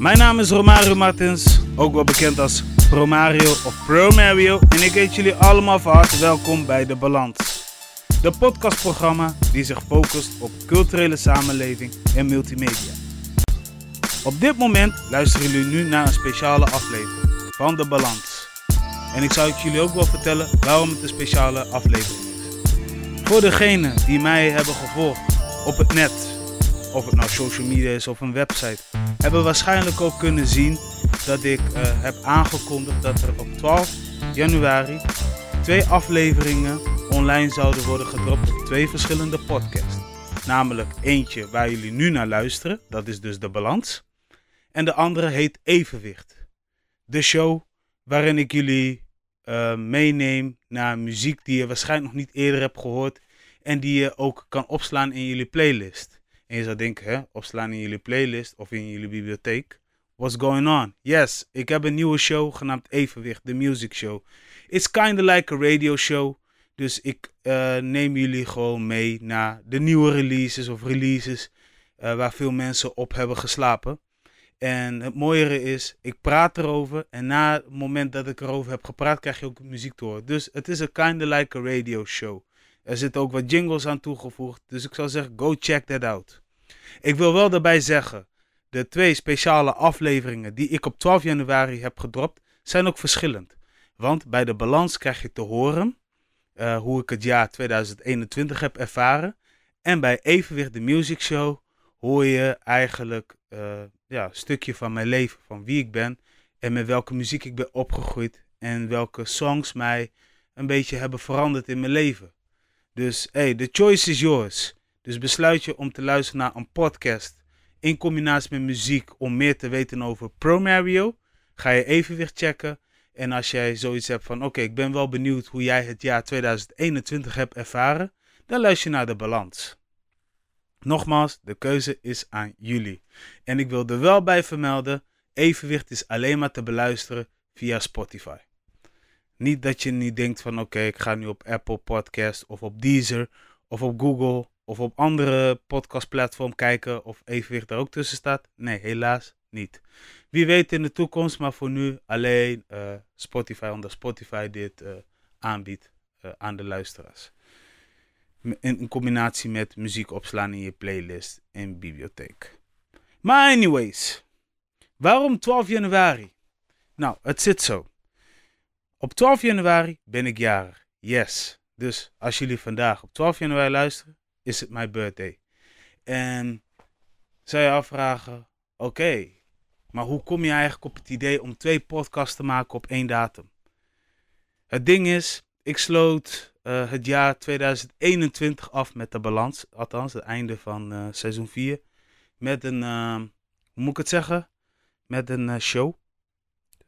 Mijn naam is Romario Martins, ook wel bekend als Promario of Pro Mario. En ik heet jullie allemaal van harte welkom bij De Balans. De podcastprogramma die zich focust op culturele samenleving en multimedia. Op dit moment luisteren jullie nu naar een speciale aflevering van De Balans. En ik zou jullie ook wel vertellen waarom het een speciale aflevering is. Voor degenen die mij hebben gevolgd op het net, of het nou social media is of een website, hebben waarschijnlijk ook kunnen zien dat ik eh, heb aangekondigd dat er op 12 januari twee afleveringen online zouden worden gedropt op twee verschillende podcasts. Namelijk eentje waar jullie nu naar luisteren, dat is dus de balans. En de andere heet Evenwicht. De show waarin ik jullie uh, meeneem naar muziek die je waarschijnlijk nog niet eerder hebt gehoord. En die je ook kan opslaan in jullie playlist. En je zou denken, hè, opslaan in jullie playlist of in jullie bibliotheek. What's going on? Yes, ik heb een nieuwe show genaamd Evenwicht, de music show. It's kinda like a radio show. Dus ik uh, neem jullie gewoon mee naar de nieuwe releases of releases uh, waar veel mensen op hebben geslapen. En het mooiere is, ik praat erover en na het moment dat ik erover heb gepraat, krijg je ook muziek te horen. Dus het is een kinda like a radio show. Er zitten ook wat jingles aan toegevoegd, dus ik zou zeggen, go check that out. Ik wil wel daarbij zeggen, de twee speciale afleveringen die ik op 12 januari heb gedropt, zijn ook verschillend. Want bij de balans krijg je te horen uh, hoe ik het jaar 2021 heb ervaren. En bij Evenwicht de Music Show hoor je eigenlijk uh, ja, een stukje van mijn leven, van wie ik ben en met welke muziek ik ben opgegroeid en welke songs mij een beetje hebben veranderd in mijn leven. Dus hey, the choice is yours. Dus besluit je om te luisteren naar een podcast in combinatie met muziek om meer te weten over Pro Mario. Ga je evenwicht checken. En als jij zoiets hebt van oké, ik ben wel benieuwd hoe jij het jaar 2021 hebt ervaren, dan luister je naar de balans. Nogmaals, de keuze is aan jullie. En ik wil er wel bij vermelden, evenwicht is alleen maar te beluisteren via Spotify. Niet dat je niet denkt van oké, ik ga nu op Apple Podcast of op Deezer of op Google of op andere podcastplatform kijken of evenwicht daar ook tussen staat. Nee, helaas niet. Wie weet in de toekomst, maar voor nu alleen uh, Spotify, omdat Spotify dit uh, aanbiedt uh, aan de luisteraars. In, in, combinatie met muziek opslaan in je playlist en bibliotheek. Maar anyways, waarom 12 januari? Nou, het zit zo. Op 12 januari ben ik jarig. Yes. Dus als jullie vandaag op 12 januari luisteren, is het mijn birthday. En zou je afvragen, oké, maar hoe kom je eigenlijk op het idee om twee podcasts te maken op één datum? Het ding is, ik sloot uh, het jaar 2021 af met de balans, althans het einde van uh, seizoen 4, met een, uh, hoe moet ik het zeggen, met een show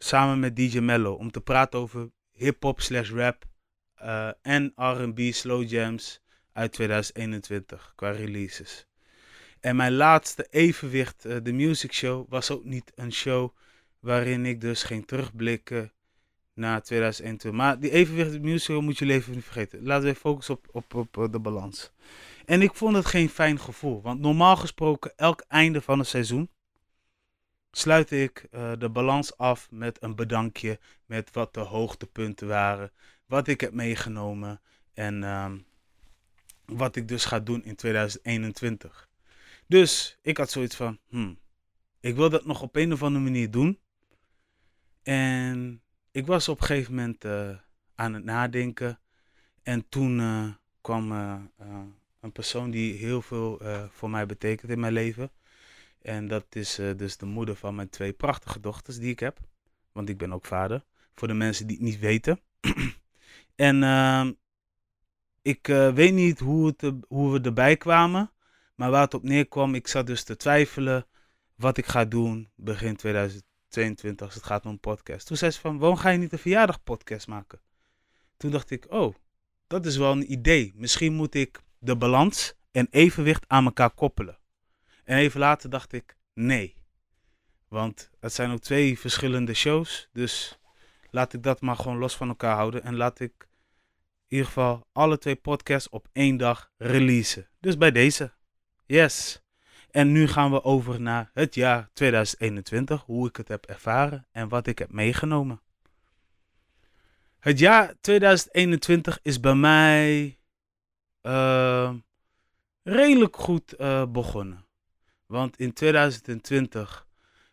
samen met DJ Mello om te praten over hip-hop slash rap en RB slow jams uit 2021 qua releases. En mijn laatste evenwicht, uh, de music show, was ook niet een show waarin ik dus ging terugblikken naar 2021. Maar die evenwicht, de music show moet je leven niet vergeten. Laten we focussen op, op, op, op de balans. En ik vond het geen fijn gevoel. Want normaal gesproken, elk einde van een seizoen sluit ik uh, de balans af met een bedankje. Met wat de hoogtepunten waren. Wat ik heb meegenomen. En uh, wat ik dus ga doen in 2021. Dus ik had zoiets van, hmm, ik wil dat nog op een of andere manier doen. En ik was op een gegeven moment uh, aan het nadenken. En toen uh, kwam een persoon die heel veel voor mij betekent in mijn leven. En dat is dus de moeder van mijn twee prachtige dochters die ik heb. Want ik ben ook vader. Voor de mensen die het niet weten. en ehm, ik weet niet hoe, het, hoe we erbij kwamen. Maar waar het op neerkwam, ik zat dus te twijfelen wat ik ga doen begin 2022 als het gaat om een podcast. Toen zei ze van, waarom ga je niet een verjaardagpodcast maken? Toen dacht ik, oh, dat is wel een idee. Misschien moet ik de balans en evenwicht aan elkaar koppelen. En even later dacht ik, nee. Want het zijn ook twee verschillende shows. Dus laat ik dat maar gewoon los van elkaar houden. En laat ik in ieder geval alle twee podcasts op één dag releasen. Dus bij deze. Yes. En nu gaan we over naar het jaar 2021, hoe ik het heb ervaren en wat ik heb meegenomen. Het jaar 2021 is bij mij uh, redelijk goed uh, begonnen. Want in 2020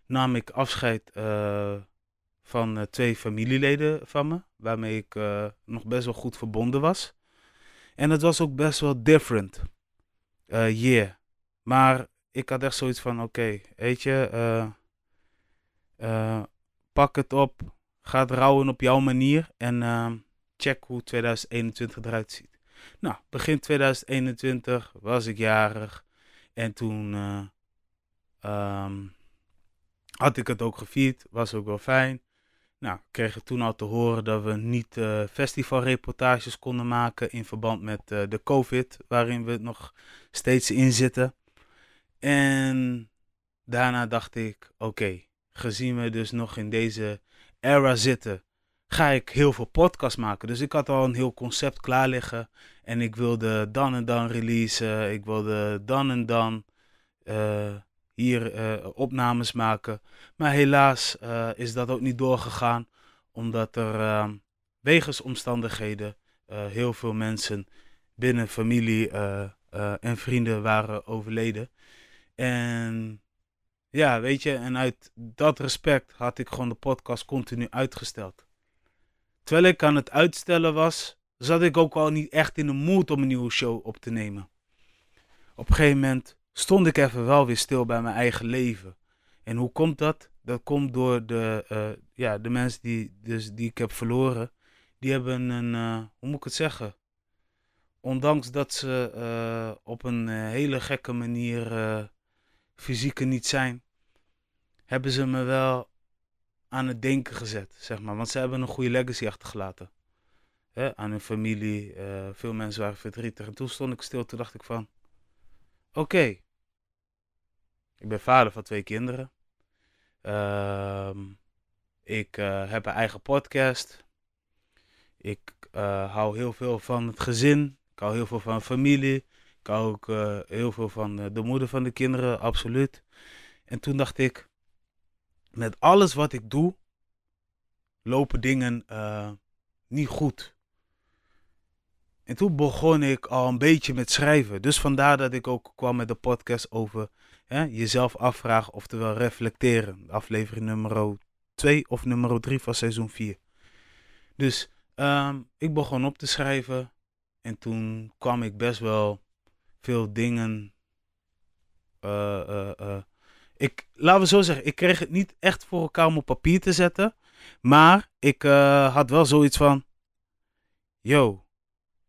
nam ik afscheid uh, van twee familieleden van me, waarmee ik nog best wel goed verbonden was. En het was ook best wel different year. Maar ik had echt zoiets van: oké, weet je, pak het op, ga het rouwen op jouw manier en check hoe 2021 eruit ziet. Nou, begin 2021 was ik jarig. En toen um, had ik het ook gevierd. Was ook wel fijn. Nou, kregen toen al te horen dat we niet uh, festivalreportages konden maken in verband met uh, de COVID, waarin we nog steeds in zitten. En daarna dacht ik, oké, gezien we dus nog in deze era zitten, ga ik heel veel podcasts maken. Dus ik had al een heel concept klaar liggen. En ik wilde dan en dan releasen. Ik wilde dan en dan uh, hier uh, opnames maken. Maar helaas uh, is dat ook niet doorgegaan. Omdat er wegens omstandigheden heel veel mensen binnen familie en vrienden waren overleden. En ja, weet je, en uit dat respect had ik gewoon de podcast continu uitgesteld. Terwijl ik aan het uitstellen was, zat ik ook al niet echt in de mood om een nieuwe show op te nemen. Op een gegeven moment stond ik even wel weer stil bij mijn eigen leven. En hoe komt dat? Dat komt door de, uh, ja, de mensen die, dus, die ik heb verloren. Die hebben een, uh, hoe moet ik het zeggen? Ondanks dat ze uh, op een hele gekke manier fysiek niet zijn, hebben ze me wel aan het denken gezet, zeg maar. Want ze hebben een goede legacy achtergelaten. Hè, aan hun familie. Veel mensen waren verdrietig. En toen stond ik stil. Toen dacht ik van... Oké. Ik ben vader van twee kinderen. Uh, ik uh, heb een eigen podcast. Ik uh, hou heel veel van het gezin. Ik hou heel veel van familie. Ik hou ook heel veel van de moeder van de kinderen, absoluut. En toen dacht ik, met alles wat ik doe, lopen dingen niet goed. En toen begon ik al een beetje met schrijven. Dus vandaar dat ik ook kwam met de podcast over jezelf afvragen, oftewel reflecteren. Aflevering nummer 2 of nummer 3 van seizoen 4. Dus um, ik begon op te schrijven. En toen kwam ik best wel veel dingen uh, uh, ik, laten we zo zeggen, ik kreeg het niet echt voor elkaar om op papier te zetten. Maar ik had wel zoiets van, yo,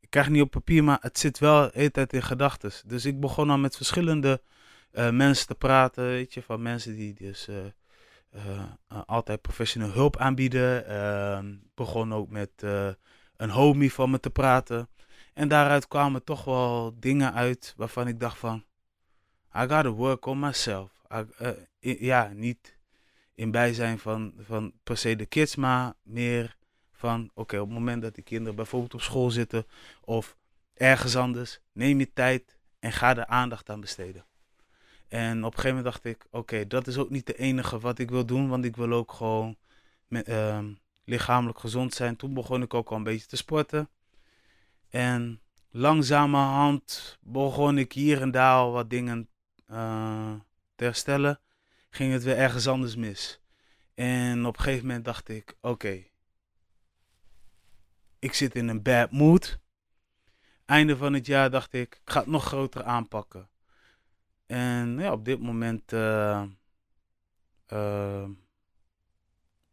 ik krijg het niet op papier, maar het zit wel de hele tijd in gedachten. Dus ik begon dan met verschillende uh, mensen te praten, weet je, van mensen die dus uh, altijd professioneel hulp aanbieden. Ehm, begon ook met een homie van me te praten. En daaruit kwamen toch wel dingen uit waarvan ik dacht van, I gotta work on myself. Ja, niet in bijzijn van, van per se de kids, maar meer van oké, op het moment dat die kinderen bijvoorbeeld op school zitten of ergens anders, neem je tijd en ga er aandacht aan besteden. En op een gegeven moment dacht ik, oké, dat is ook niet de enige wat ik wil doen, want ik wil ook gewoon uh, lichamelijk gezond zijn. Toen begon ik ook al een beetje te sporten. En langzamerhand begon ik hier en daar al wat dingen uh, te herstellen, ging het weer ergens anders mis. En op een gegeven moment dacht ik: oké, ik zit in een bad mood. Einde van het jaar dacht ik: ik ga het nog groter aanpakken. En ja, op dit moment uh, uh,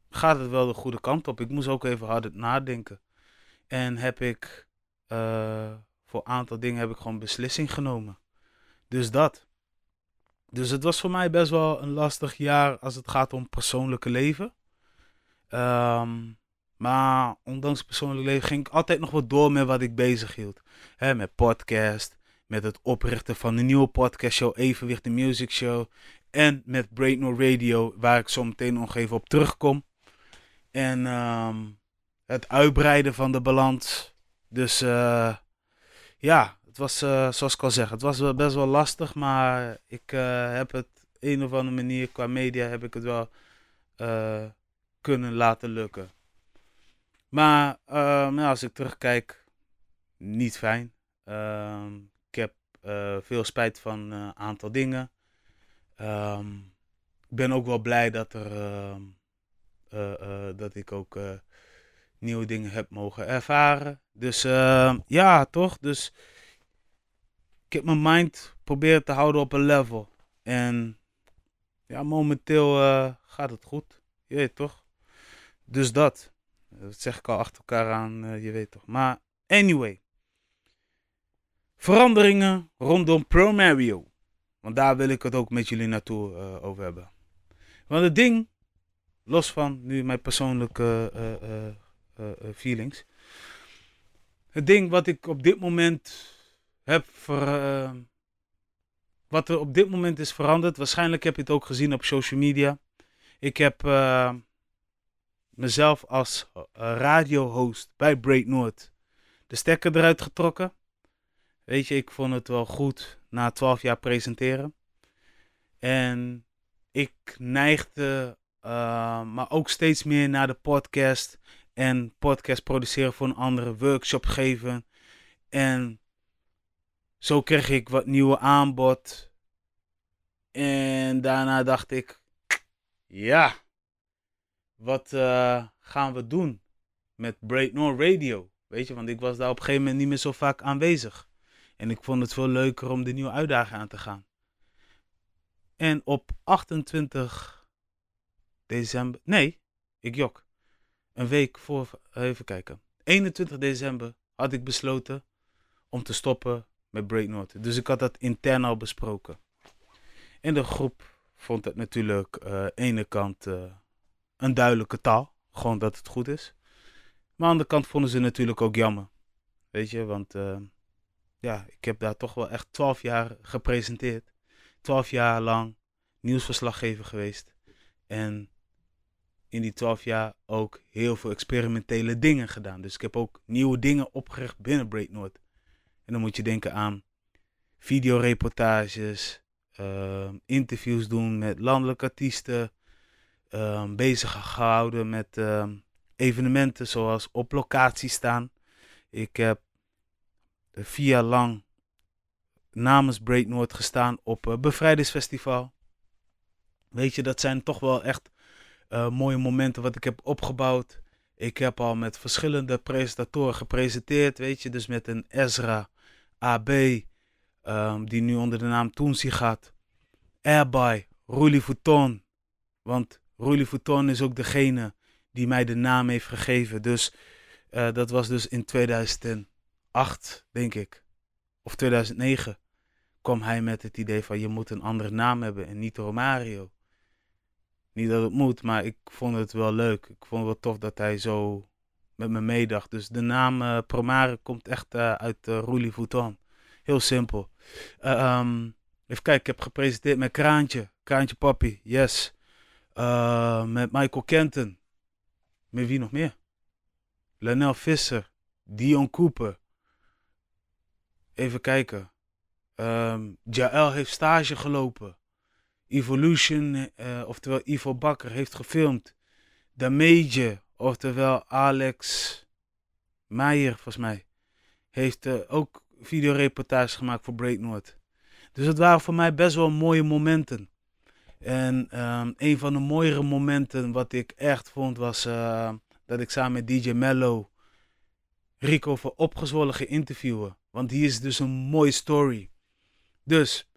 gaat het wel de goede kant op. Ik moest ook even hard nadenken. En heb ik uh, voor een aantal dingen heb ik gewoon beslissing genomen. Dus dat. Dus het was voor mij best wel een lastig jaar als het gaat om persoonlijke leven. Um, maar ondanks het persoonlijke leven ging ik altijd nog wat door met wat ik bezig hield. Met podcast, met het oprichten van een nieuwe podcastshow, Evenwicht de Music Show. En met Break No Radio, waar ik zo meteen nog even op terugkom. En um, het uitbreiden van de balans. Dus uh, ja, het was, eh, zoals ik al zeg, het was best wel lastig, maar ik uh, heb het een of andere manier qua media heb ik het wel kunnen laten lukken. Maar nou, als ik terugkijk, niet fijn. Ehm, heb veel spijt van een aantal dingen. Um, ik ben ook wel blij dat er ehm, dat ik ook nieuwe dingen heb mogen ervaren. Dus ja, toch? Dus ik heb mijn mind proberen te houden op een level. En ja, momenteel gaat het goed. Je weet toch? Dus dat. Dat zeg ik al achter elkaar aan, je weet toch. Maar anyway. Veranderingen rondom Pro Mario. Want daar wil ik het ook met jullie naartoe uh, over hebben. Want het ding, los van nu mijn persoonlijke feelings. Het ding wat ik op dit moment heb ver, wat er op dit moment is veranderd. Waarschijnlijk heb je het ook gezien op social media. Ik heb mezelf als radiohost bij Break Noord de stekker eruit getrokken. Weet je, ik vond het wel goed na 12 jaar presenteren. En ik neigde, maar ook steeds meer naar de podcast. En podcast produceren voor een andere workshop geven. En zo kreeg ik wat nieuwe aanbod. En daarna dacht ik, ja, wat uh, gaan we doen met Break North Radio? Weet je, want ik was daar op een gegeven moment niet meer zo vaak aanwezig. En ik vond het veel leuker om de nieuwe uitdaging aan te gaan. En op 28 december, nee, ik jok. Een week voor, even kijken. 21 december had ik besloten om te stoppen met Breaknote. Dus ik had dat intern al besproken. En de groep vond het natuurlijk uh, ene kant uh, een duidelijke taal. Gewoon dat het goed is. Maar aan de andere kant vonden ze natuurlijk ook jammer. Weet je, want uh, ja, ik heb daar toch wel echt 12 jaar gepresenteerd. 12 jaar lang nieuwsverslaggever geweest. En in die 12 jaar ook heel veel experimentele dingen gedaan. Dus ik heb ook nieuwe dingen opgericht binnen Breaknote. En dan moet je denken aan videoreportages, uh, interviews doen met landelijke artiesten, uh, bezig gehouden met uh, evenementen zoals op locatie staan. Ik heb vier jaar lang namens Break Noord gestaan op het Bevrijdingsfestival. Weet je, dat zijn toch wel echt uh, mooie momenten wat ik heb opgebouwd. Ik heb al met verschillende presentatoren gepresenteerd, weet je, dus met een Ezra, AB, um, die nu onder de naam Toonsi gaat. Airby, Roelie Fouton. Want Roelie Fouton is ook degene die mij de naam heeft gegeven. Dus uh, dat was dus in 2008, denk ik. Of 2009 kwam hij met het idee van je moet een andere naam hebben en niet Romario. Niet dat het moet, maar ik vond het wel leuk. Ik vond het wel tof dat hij zo met me meedacht. Dus de naam uh, Promare komt echt uh, uit uh, Roelie Fouton. Heel simpel. Um, even kijken, ik heb gepresenteerd met Kraantje. Kraantje Papi, yes. met Michael Kenton. Met wie nog meer? Lanel Visser. Dion Cooper. Even kijken. Um, Jael heeft stage gelopen. Evolution, oftewel Ivo Bakker, heeft gefilmd. Damage, Oftewel Alex Meijer, volgens mij, heeft uh, ook videoreportages gemaakt voor Breaknoord. Dus het waren voor mij best wel mooie momenten. En um, een van de mooiere momenten wat ik echt vond was uh, dat ik samen met DJ Mello Rico voor opgezwollen ging interviewen. Want die is dus een mooie story. Dus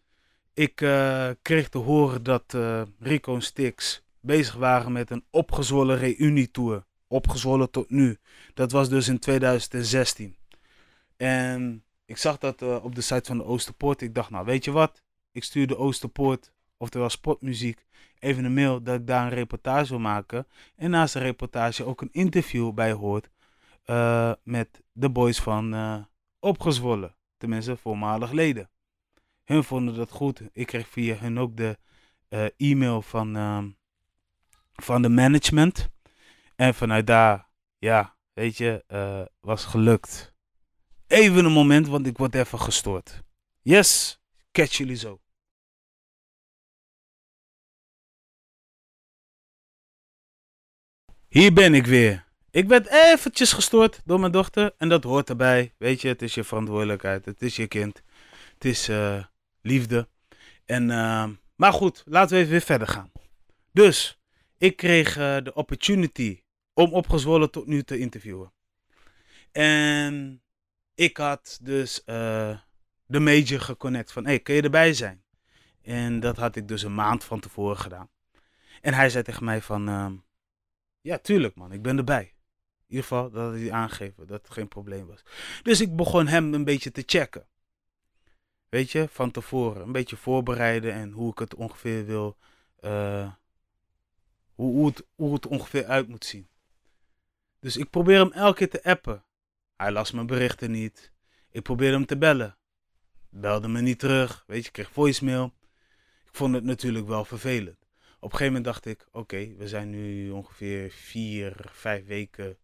ik uh, kreeg te horen dat Rico en Stix bezig waren met een opgezwollen reunietour opgezwollen tot nu. Dat was dus in 2016. En ik zag dat uh, op de site van de Oosterpoort. Ik dacht, nou weet je wat? Ik stuur de Oosterpoort, oftewel Spotmuziek, even een mail dat ik daar een reportage wil maken. En naast de reportage ook een interview bij hoort met de boys van Opgezwollen. Tenminste, voormalig leden. Hun vonden dat goed. Ik kreeg via hun ook de e-mail van, van de management. En vanuit daar, ja, weet je, uh, was gelukt. Even een moment, want ik word even gestoord. Yes, catch jullie zo. Hier ben ik weer. Ik werd eventjes gestoord door mijn dochter en dat hoort erbij. Weet je, het is je verantwoordelijkheid, het is je kind, het is uh, liefde. En, uh, maar goed, laten we even weer verder gaan. Dus, ik kreeg uh, de opportunity om opgezwollen tot nu te interviewen. En ik had dus de major geconnect van, hey, kun je erbij zijn? En dat had ik dus een maand van tevoren gedaan. En hij zei tegen mij van, ehm, ja, tuurlijk man, ik ben erbij. Ieder geval, dat hij aangegeven, dat het geen probleem was. Dus ik begon hem een beetje te checken. Weet je, van tevoren. Een beetje voorbereiden en hoe ik het ongeveer wil. Uh, hoe, hoe, het, hoe het ongeveer uit moet zien. Dus ik probeer hem elke keer te appen. Hij las mijn berichten niet. Ik probeerde hem te bellen. Belde me niet terug. Weet je, ik kreeg voicemail. Ik vond het natuurlijk wel vervelend. Op een gegeven moment dacht ik: oké, we zijn nu ongeveer vier, vijf weken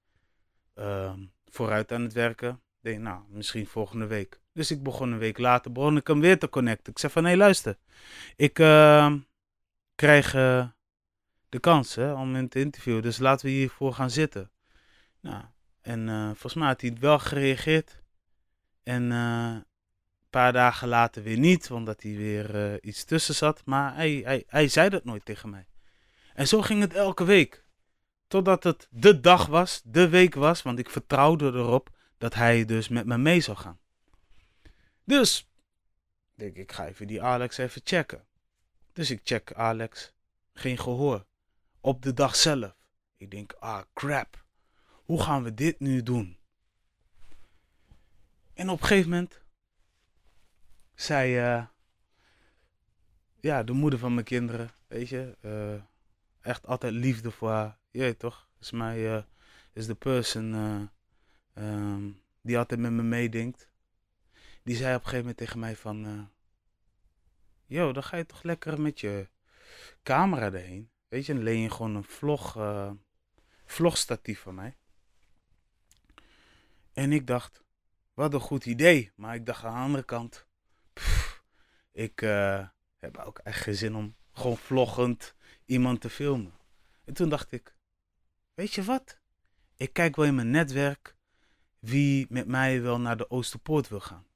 uh, vooruit aan het werken. Ik denk, nou, misschien volgende week. Dus ik begon een week later, begon ik hem weer te connecten. Ik zei van, hé luister, ik uh, krijg uh, de kans hè, om hem te interviewen, dus laten we hiervoor gaan zitten. Nou, en uh, volgens mij had hij wel gereageerd. En een paar dagen later weer niet, omdat hij weer iets tussen zat. Maar hij, hij, hij zei dat nooit tegen mij. En zo ging het elke week. Totdat het de dag was, de week was, want ik vertrouwde erop dat hij dus met me mee zou gaan. Dus, denk ik, ga even die Alex even checken. Dus ik check Alex, geen gehoor. Op de dag zelf. Ik denk, ah crap, hoe gaan we dit nu doen? En op een gegeven moment zei uh, ja, de moeder van mijn kinderen, weet je, uh, echt altijd liefde voor haar je toch, is mij, uh, is de person uh, um, die altijd met me meedenkt. Die zei op een gegeven moment tegen mij van, uh, yo, dan ga je toch lekker met je camera erheen. Weet je, dan leen je gewoon een vlog, vlogstatief van mij. En ik dacht, wat een goed idee. Maar ik dacht aan de andere kant, ik heb ook echt geen zin om gewoon vloggend iemand te filmen. En toen dacht ik, weet je wat? Ik kijk wel in mijn netwerk wie met mij wel naar de Oosterpoort wil gaan.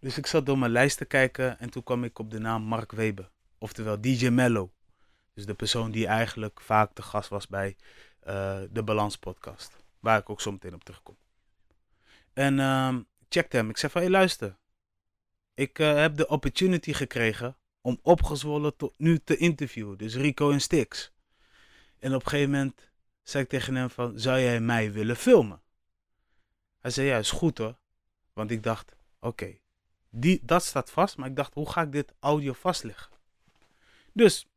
Dus ik zat door mijn lijst te kijken en toen kwam ik op de naam Mark Weber. Oftewel DJ Mello. Dus de persoon die eigenlijk vaak de gast was bij uh, de Balans podcast. Waar ik ook zo meteen op terugkom. En uh, checkte hem. Ik zei van, hé hey, luister. Ik uh, heb de opportunity gekregen om opgezwollen tot nu te interviewen. Dus Rico en Stix. En op een gegeven moment zei ik tegen hem van, zou jij mij willen filmen? Hij zei, ja, is goed hoor. Want ik dacht, oké, okay, dat staat vast. Maar ik dacht, hoe ga ik dit audio vastleggen? Dus,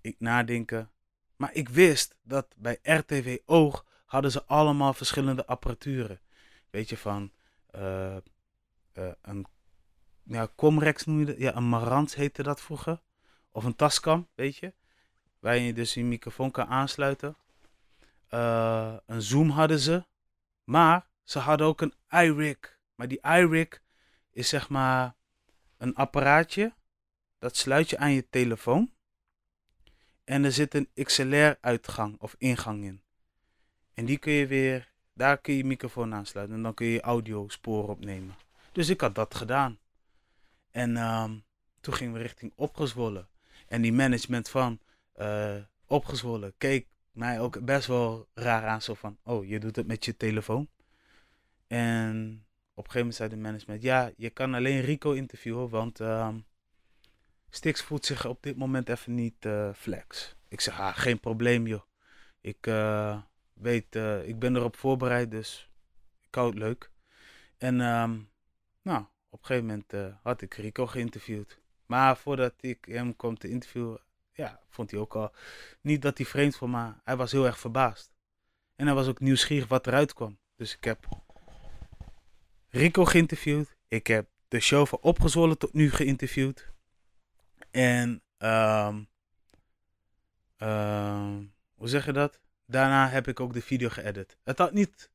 ik nadenken. Maar ik wist dat bij RTV Oog hadden ze allemaal verschillende apparaturen. Weet je, van uh, uh, een ja, Comrex noem je dat? Ja, een Marantz heette dat vroeger. Of een Tascam, weet je. Waar je dus je microfoon kan aansluiten. Uh, een Zoom hadden ze. Maar ze hadden ook een iRig. Maar die iRig is zeg maar een apparaatje. Dat sluit je aan je telefoon. En er zit een XLR-uitgang of ingang in. En die kun je weer, daar kun je microfoon aansluiten. En dan kun je audio sporen opnemen. Dus ik had dat gedaan. En um, toen gingen we richting Opgezwollen. En die management van uh, Opgezwollen keek mij ook best wel raar aan. Zo van, oh, je doet het met je telefoon. En op een gegeven moment zei de management, ja, je kan alleen Rico interviewen, want uh, Stix voelt zich op dit moment even niet uh, flex. Ik zeg, ah, geen probleem joh. Ik uh, weet, uh, ik ben erop voorbereid, dus ik hou het leuk. En um, nou, op een gegeven moment had ik Rico geïnterviewd. Maar voordat ik hem kwam te interviewen, ja, vond hij ook al niet dat hij vreemd vond, maar hij was heel erg verbaasd. En hij was ook nieuwsgierig wat eruit kwam. Dus ik heb Rico geïnterviewd. Ik heb de show van Opgezwollen tot nu geïnterviewd. En, um, um, hoe zeg je dat? Daarna heb ik ook de video geëdit. Het had niet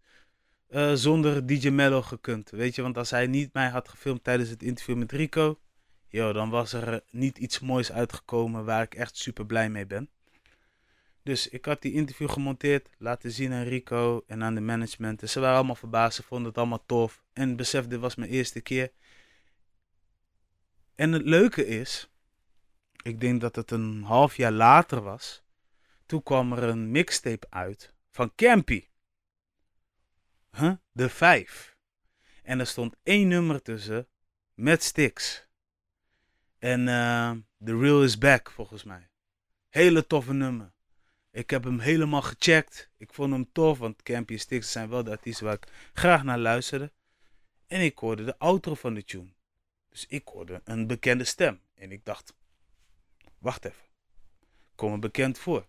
eh, zonder DJ Mello gekund. Weet je, want als hij niet mij had gefilmd tijdens het interview met Rico, yo, dan was er niet iets moois uitgekomen waar ik echt super blij mee ben. Dus ik had die interview gemonteerd, laten zien aan Rico en aan de management. En ze waren allemaal verbaasd, ze vonden het allemaal tof. En besef, dit was mijn eerste keer. En het leuke is, ik denk dat het een half jaar later was. Toen kwam er een mixtape uit van Campy. Huh? De 5. En er stond één nummer tussen met Sticks. En uh, The Real is Back volgens mij. Hele toffe nummer. Ik heb hem helemaal gecheckt. Ik vond hem tof, want Campy en Sticks zijn wel de artiesten waar ik graag naar luisterde. En ik hoorde de outro van de tune. Dus ik hoorde een bekende stem. En ik dacht, wacht even. Kom me bekend voor.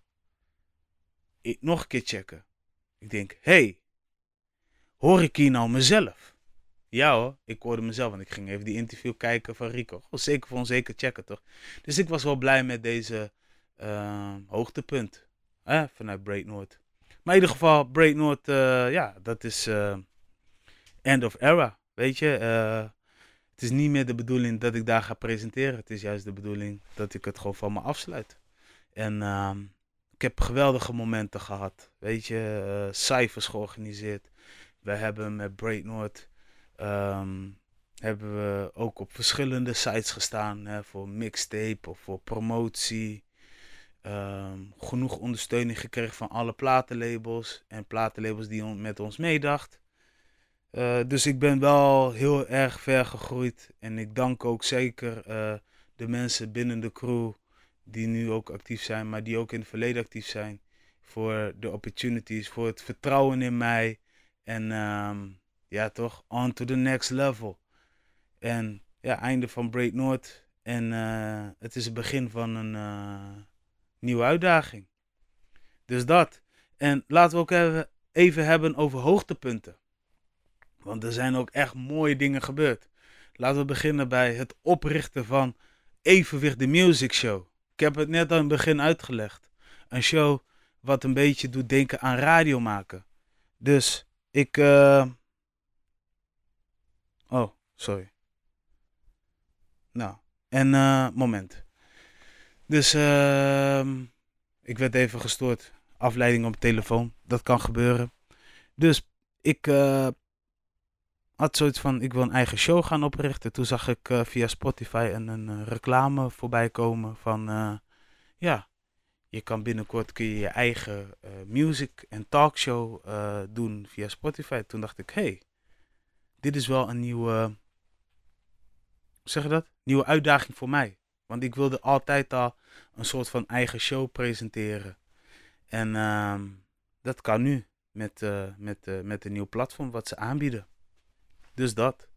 Ik, nog een keer checken. Ik denk, hey, hoor ik hier nou mezelf? Ja hoor, ik hoorde mezelf, want ik ging even die interview kijken van Rico. Zeker voor onzeker checken toch? Dus ik was wel blij met deze uh, hoogtepunt eh, vanuit Break North. Maar in ieder geval, Break North, uh, ja, dat is uh, end of era. Weet je, het is niet meer de bedoeling dat ik daar ga presenteren. Het is juist de bedoeling dat ik het gewoon van me afsluit. En ehm, ik heb geweldige momenten gehad. Weet je, cijfers georganiseerd. We hebben met Break North um, hebben we ook op verschillende sites gestaan. Hè, voor mixtape of voor promotie. Um, genoeg ondersteuning gekregen van alle platenlabels. En platenlabels die met ons meedacht. Uh, dus ik ben wel heel erg ver gegroeid. En ik dank ook zeker uh, de mensen binnen de crew. Die nu ook actief zijn, maar die ook in het verleden actief zijn. Voor de opportunities, voor het vertrouwen in mij. En um, ja, toch? On to the next level. En ja, einde van Break North. En uh, het is het begin van een uh, nieuwe uitdaging. Dus dat. En laten we ook even, hebben over hoogtepunten. Want er zijn ook echt mooie dingen gebeurd. Laten we beginnen bij het oprichten van Evenwicht de Music Show. Ik heb het net aan het begin uitgelegd. Een show wat een beetje doet denken aan radio maken. Dus ik. Oh, sorry. Nou, en uh, moment. Dus uh, ik werd even gestoord. Afleiding op telefoon. Dat kan gebeuren. Dus ik uh, had zoiets van: ik wil een eigen show gaan oprichten. Toen zag ik uh, via Spotify een, een reclame voorbij komen van: ja, je kan binnenkort kun je, je eigen music en talkshow doen via Spotify. Toen dacht ik: hey, dit is wel een nieuwe, zeg je dat? Nieuwe uitdaging voor mij. Want ik wilde altijd al een soort van eigen show presenteren. En uh, dat kan nu met, uh, met, uh, met een nieuw platform wat ze aanbieden. Dus dat.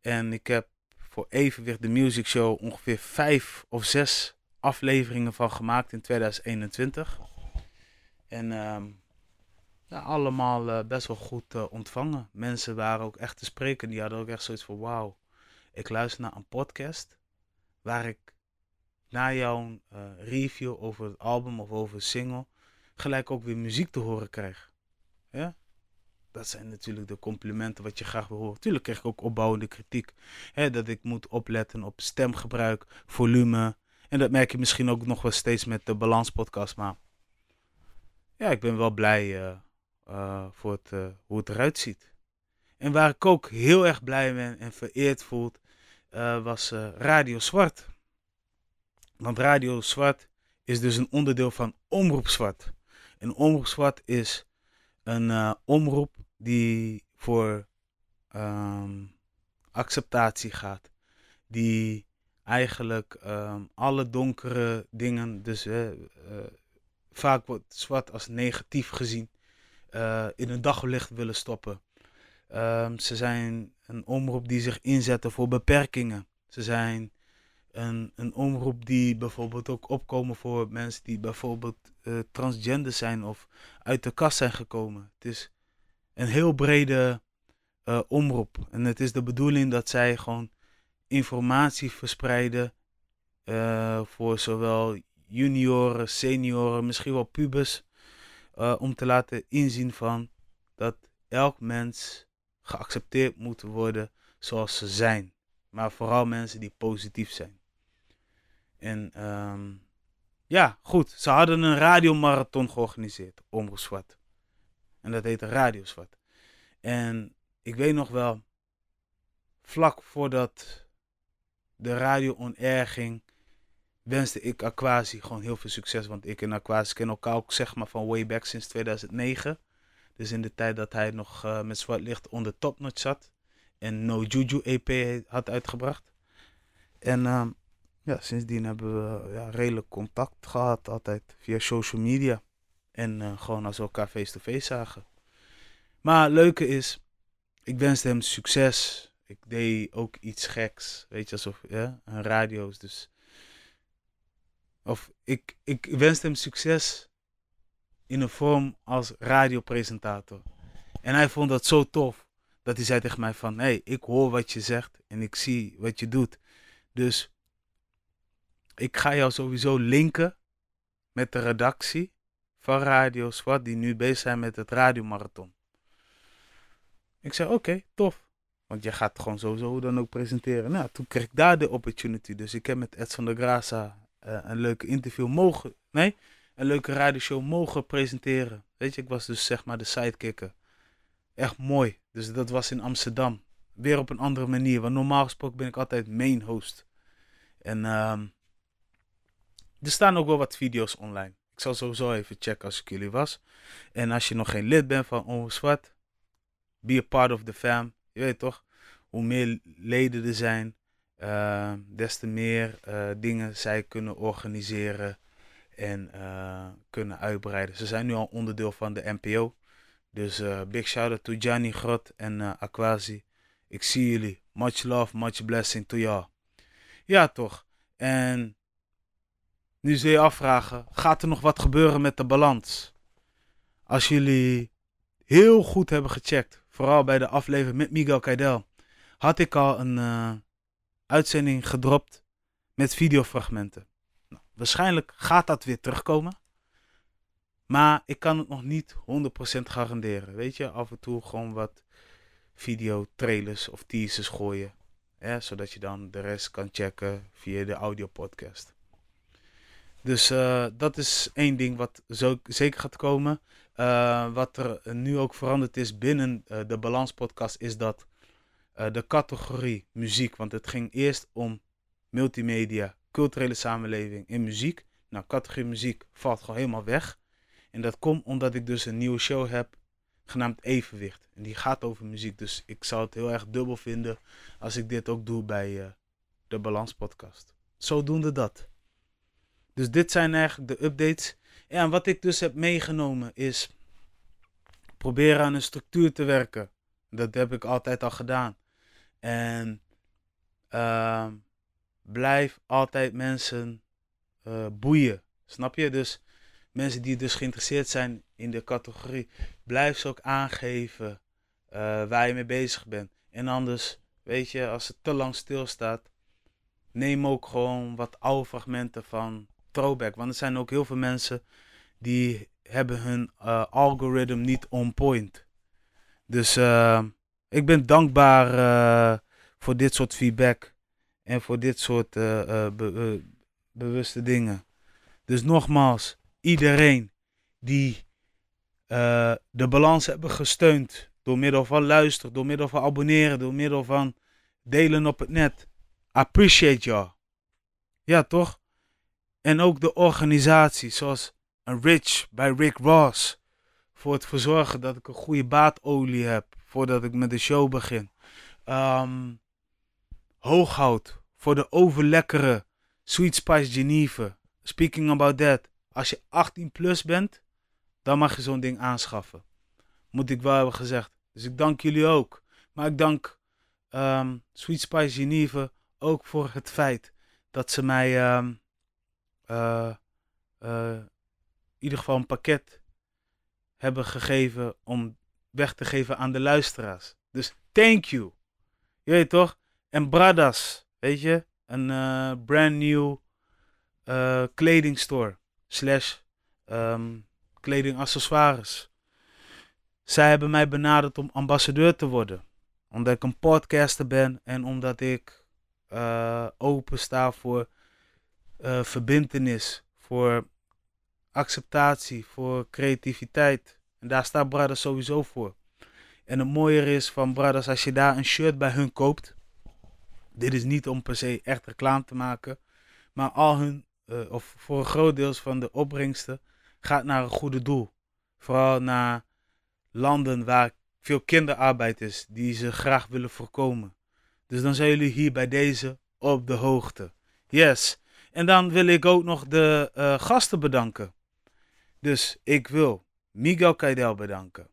En ik heb voor Evenwicht de Music Show ongeveer vijf of zes afleveringen van gemaakt in 2021. En uh, ja, allemaal uh, best wel goed ontvangen. Mensen waren ook echt te spreken. Die hadden ook echt zoiets van: wauw, ik luister naar een podcast waar ik na jouw uh, review over het album of over een single gelijk ook weer muziek te horen krijg. Ja? Dat zijn natuurlijk de complimenten wat je graag wil horen. Tuurlijk krijg ik ook opbouwende kritiek. Hè, dat ik moet opletten op stemgebruik, volume. En dat merk je misschien ook nog wel steeds met de Balans podcast. Maar ja, ik ben wel blij uh, voor het, hoe het eruit ziet. En waar ik ook heel erg blij ben en vereerd voelt, uh, was Radio Zwart. Want Radio Zwart is dus een onderdeel van Omroep Zwart. En Omroep Zwart is een omroep die voor um, acceptatie gaat. Die eigenlijk um, alle donkere dingen, dus vaak wordt zwart als negatief gezien in een daglicht willen stoppen. Um, ze zijn een omroep die zich inzetten voor beperkingen. Ze zijn een, een omroep die bijvoorbeeld ook opkomen voor mensen die bijvoorbeeld uh, transgender zijn of uit de kast zijn gekomen. Het is een heel brede uh, omroep. En het is de bedoeling dat zij gewoon informatie verspreiden uh, voor zowel junioren, senioren, misschien wel pubers. Om te laten inzien van dat elk mens geaccepteerd moet worden zoals ze zijn. Maar vooral mensen die positief zijn. En ehm, ja, goed. Ze hadden een radiomarathon georganiseerd, Omroep. En dat heette Radio Zwart. En ik weet nog wel, vlak voordat de radio on ging, wenste ik Aquasi gewoon heel veel succes. Want ik en Aquasi kennen elkaar ook zeg maar van way back sinds 2009. Dus in de tijd dat hij nog uh, met zwart licht onder topnotch zat. En No Juju EP had uitgebracht. En uh, ja, sindsdien hebben we ja, redelijk contact gehad. Altijd via social media. En uh, gewoon als we elkaar face-to-face zagen. Maar het leuke is, ik wenste hem succes. Ik deed ook iets geks. Weet je, alsof, ja, een radio's. Dus. Of ik, ik wenste hem succes in een vorm als radiopresentator. En hij vond dat zo tof dat hij zei tegen mij van, hé, hey, ik hoor wat je zegt en ik zie wat je doet. Dus ik ga jou sowieso linken met de redactie van Radio Zwart, die nu bezig zijn met het radiomarathon. Ik zei, oké, tof. Want je gaat gewoon sowieso dan ook presenteren. Nou, toen kreeg ik daar de opportunity. Dus ik heb met Edson de Graça uh, een leuke interview mogen... Nee, een leuke radioshow mogen presenteren. Weet je, ik was dus zeg maar de sidekicker. Echt mooi. Dus dat was in Amsterdam. Weer op een andere manier. Want normaal gesproken ben ik altijd main host. En um, er staan ook wel wat video's online. Ik zal sowieso even checken als ik jullie was. En als je nog geen lid bent van Ongeswat, be a part of the fam. Je weet toch? Hoe meer leden er zijn, uh, des te meer uh, dingen zij kunnen organiseren en uh, kunnen uitbreiden. Ze zijn nu al onderdeel van de NPO. Dus uh, big shout out to Gianni Grot en uh, Aquasi. Ik zie jullie. Much love, much blessing to y'all. Ja, toch. En nu zul je afvragen: gaat er nog wat gebeuren met de balans? Als jullie heel goed hebben gecheckt, vooral bij de aflevering met Miguel Kaidel, had ik al een uitzending gedropt met videofragmenten. Waarschijnlijk gaat dat weer terugkomen. Maar ik kan het nog niet 100% garanderen. Weet je, af en toe gewoon wat videotrailers of teasers gooien. Hè, zodat je dan de rest kan checken via de audio podcast. Dus uh, dat is één ding wat zo zeker gaat komen. Uh, wat er nu ook veranderd is binnen uh, de Balans podcast is dat de categorie muziek, want het ging eerst om multimedia, culturele samenleving in muziek. Nou, categorie muziek valt gewoon helemaal weg. En dat komt omdat ik dus een nieuwe show heb genaamd Evenwicht. En die gaat over muziek. Dus ik zou het heel erg dubbel vinden als ik dit ook doe bij uh, de Balans Podcast. Zodoende dat. Dus dit zijn eigenlijk de updates. En wat ik dus heb meegenomen is proberen aan een structuur te werken. Dat heb ik altijd al gedaan. En uh, blijf altijd mensen uh, boeien. Snap je? Dus mensen die dus geïnteresseerd zijn in de categorie, blijf ze ook aangeven uh, waar je mee bezig bent. En anders, weet je, als het te lang stilstaat, neem ook gewoon wat oude fragmenten van throwback. Want er zijn ook heel veel mensen die hebben hun uh, algoritme niet on point. Dus ik ben dankbaar voor dit soort feedback en voor dit soort be bewuste dingen. Dus nogmaals, iedereen die de balans hebben gesteund door middel van luisteren, door middel van abonneren, door middel van delen op het net. Appreciate jou. Ja, toch? En ook de organisatie, zoals Rich bij Rick Ross. Voor het verzorgen dat ik een goede baadolie heb voordat ik met de show begin. Um, hooghout voor de overlekkere Sweet Spice Geneve. Speaking about that. Als je 18 plus bent, dan mag je zo'n ding aanschaffen. Moet ik wel hebben gezegd. Dus ik dank jullie ook. Maar ik dank um, Sweet Spice Geneve ook voor het feit dat ze mij um, uh, uh, in ieder geval een pakket hebben gegeven om weg te geven aan de luisteraars. Dus thank you. Je weet toch? En Bradas, weet je? Een uh, brand new kledingstore slash um, kledingaccessoires. zij hebben mij benaderd om ambassadeur te worden. Omdat ik een podcaster ben en omdat ik uh, open sta voor uh, verbindenis, voor acceptatie, voor creativiteit. En daar staat Brothers sowieso voor. En het mooie is van Brothers, als je daar een shirt bij hun koopt. Dit is niet om per se echt reclame te maken. Maar al hun, uh, of voor een groot deel van de opbrengsten, gaat naar een goede doel. Vooral naar landen waar veel kinderarbeid is, die ze graag willen voorkomen. Dus dan zijn jullie hier bij deze op de hoogte. Yes. En dan wil ik ook nog de uh, gasten bedanken. Dus ik wil Miguel Kaidel bedanken.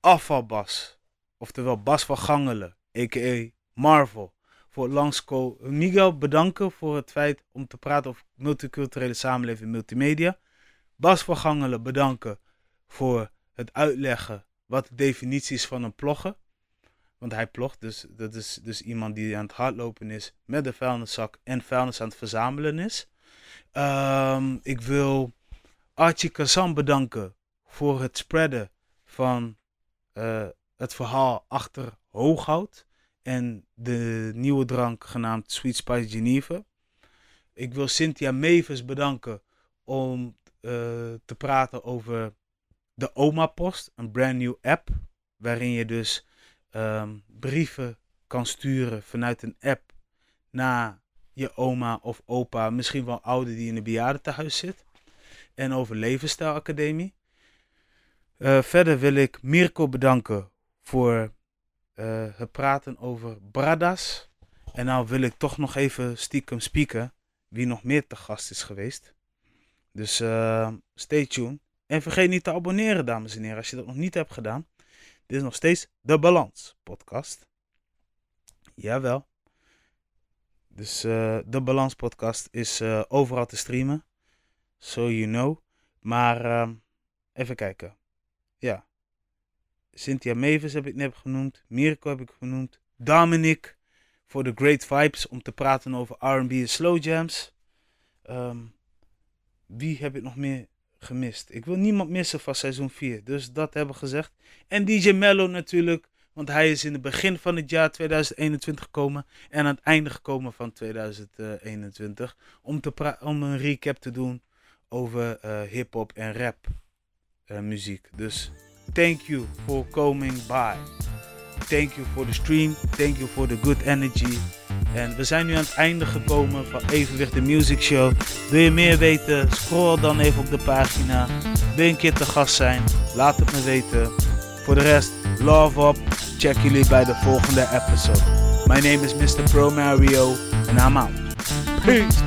Afvalbas, oftewel Bas van Gangelen, a.k.a. Marvel, voor langskomen. Miguel bedanken voor het feit om te praten over multiculturele samenleving multimedia. Bas van Gangelen bedanken voor het uitleggen wat de definitie is van een ploggen. Want hij plogt, dus dat is dus iemand die aan het hardlopen is met de vuilniszak en vuilnis aan het verzamelen is. Um, ik wil Archie Kazan bedanken voor het spreiden van uh, het verhaal achter Hooghout en de nieuwe drank genaamd Sweet Spice Geneva. Ik wil Cynthia Mevers bedanken om uh, te praten over de Oma Post, een brand new app waarin je dus um, brieven kan sturen vanuit een app naar je oma of opa, misschien wel ouder die in een bejaardentehuis zit. En over Levensstijl Academie. Uh, verder wil ik Mirko bedanken voor het praten over Bradas. En nou wil ik toch nog even stiekem spieken wie nog meer te gast is geweest. Dus uh, stay tuned. En vergeet niet te abonneren, dames en heren, als je dat nog niet hebt gedaan. Dit is nog steeds de Balans podcast. Jawel. Dus uh, de Balans podcast is overal te streamen. So you know. Maar uh, even kijken. Cynthia Mavis heb ik net genoemd. Mirko heb ik genoemd. Dominic voor de Great Vibes om te praten over R&B en slow jams. Um, wie heb ik nog meer gemist. Ik wil niemand missen van seizoen 4. Dus dat hebben we gezegd. En DJ Mello natuurlijk. Want hij is in het begin van het jaar 2021 gekomen. En aan het einde gekomen van 2021. Om, te om een recap te doen over uh, hip-hop en rap uh, muziek. Dus thank you for coming by. Thank you for the stream. Thank you for the good energy. En we zijn nu aan het einde gekomen van Evenwicht de Music Show. Wil je meer weten? Scroll dan even op de pagina. Wil je een keer te gast zijn? Laat het me weten. Voor de rest, love up. Check jullie bij de volgende episode. My name is Mr. Pro Mario and I'm out. Peace.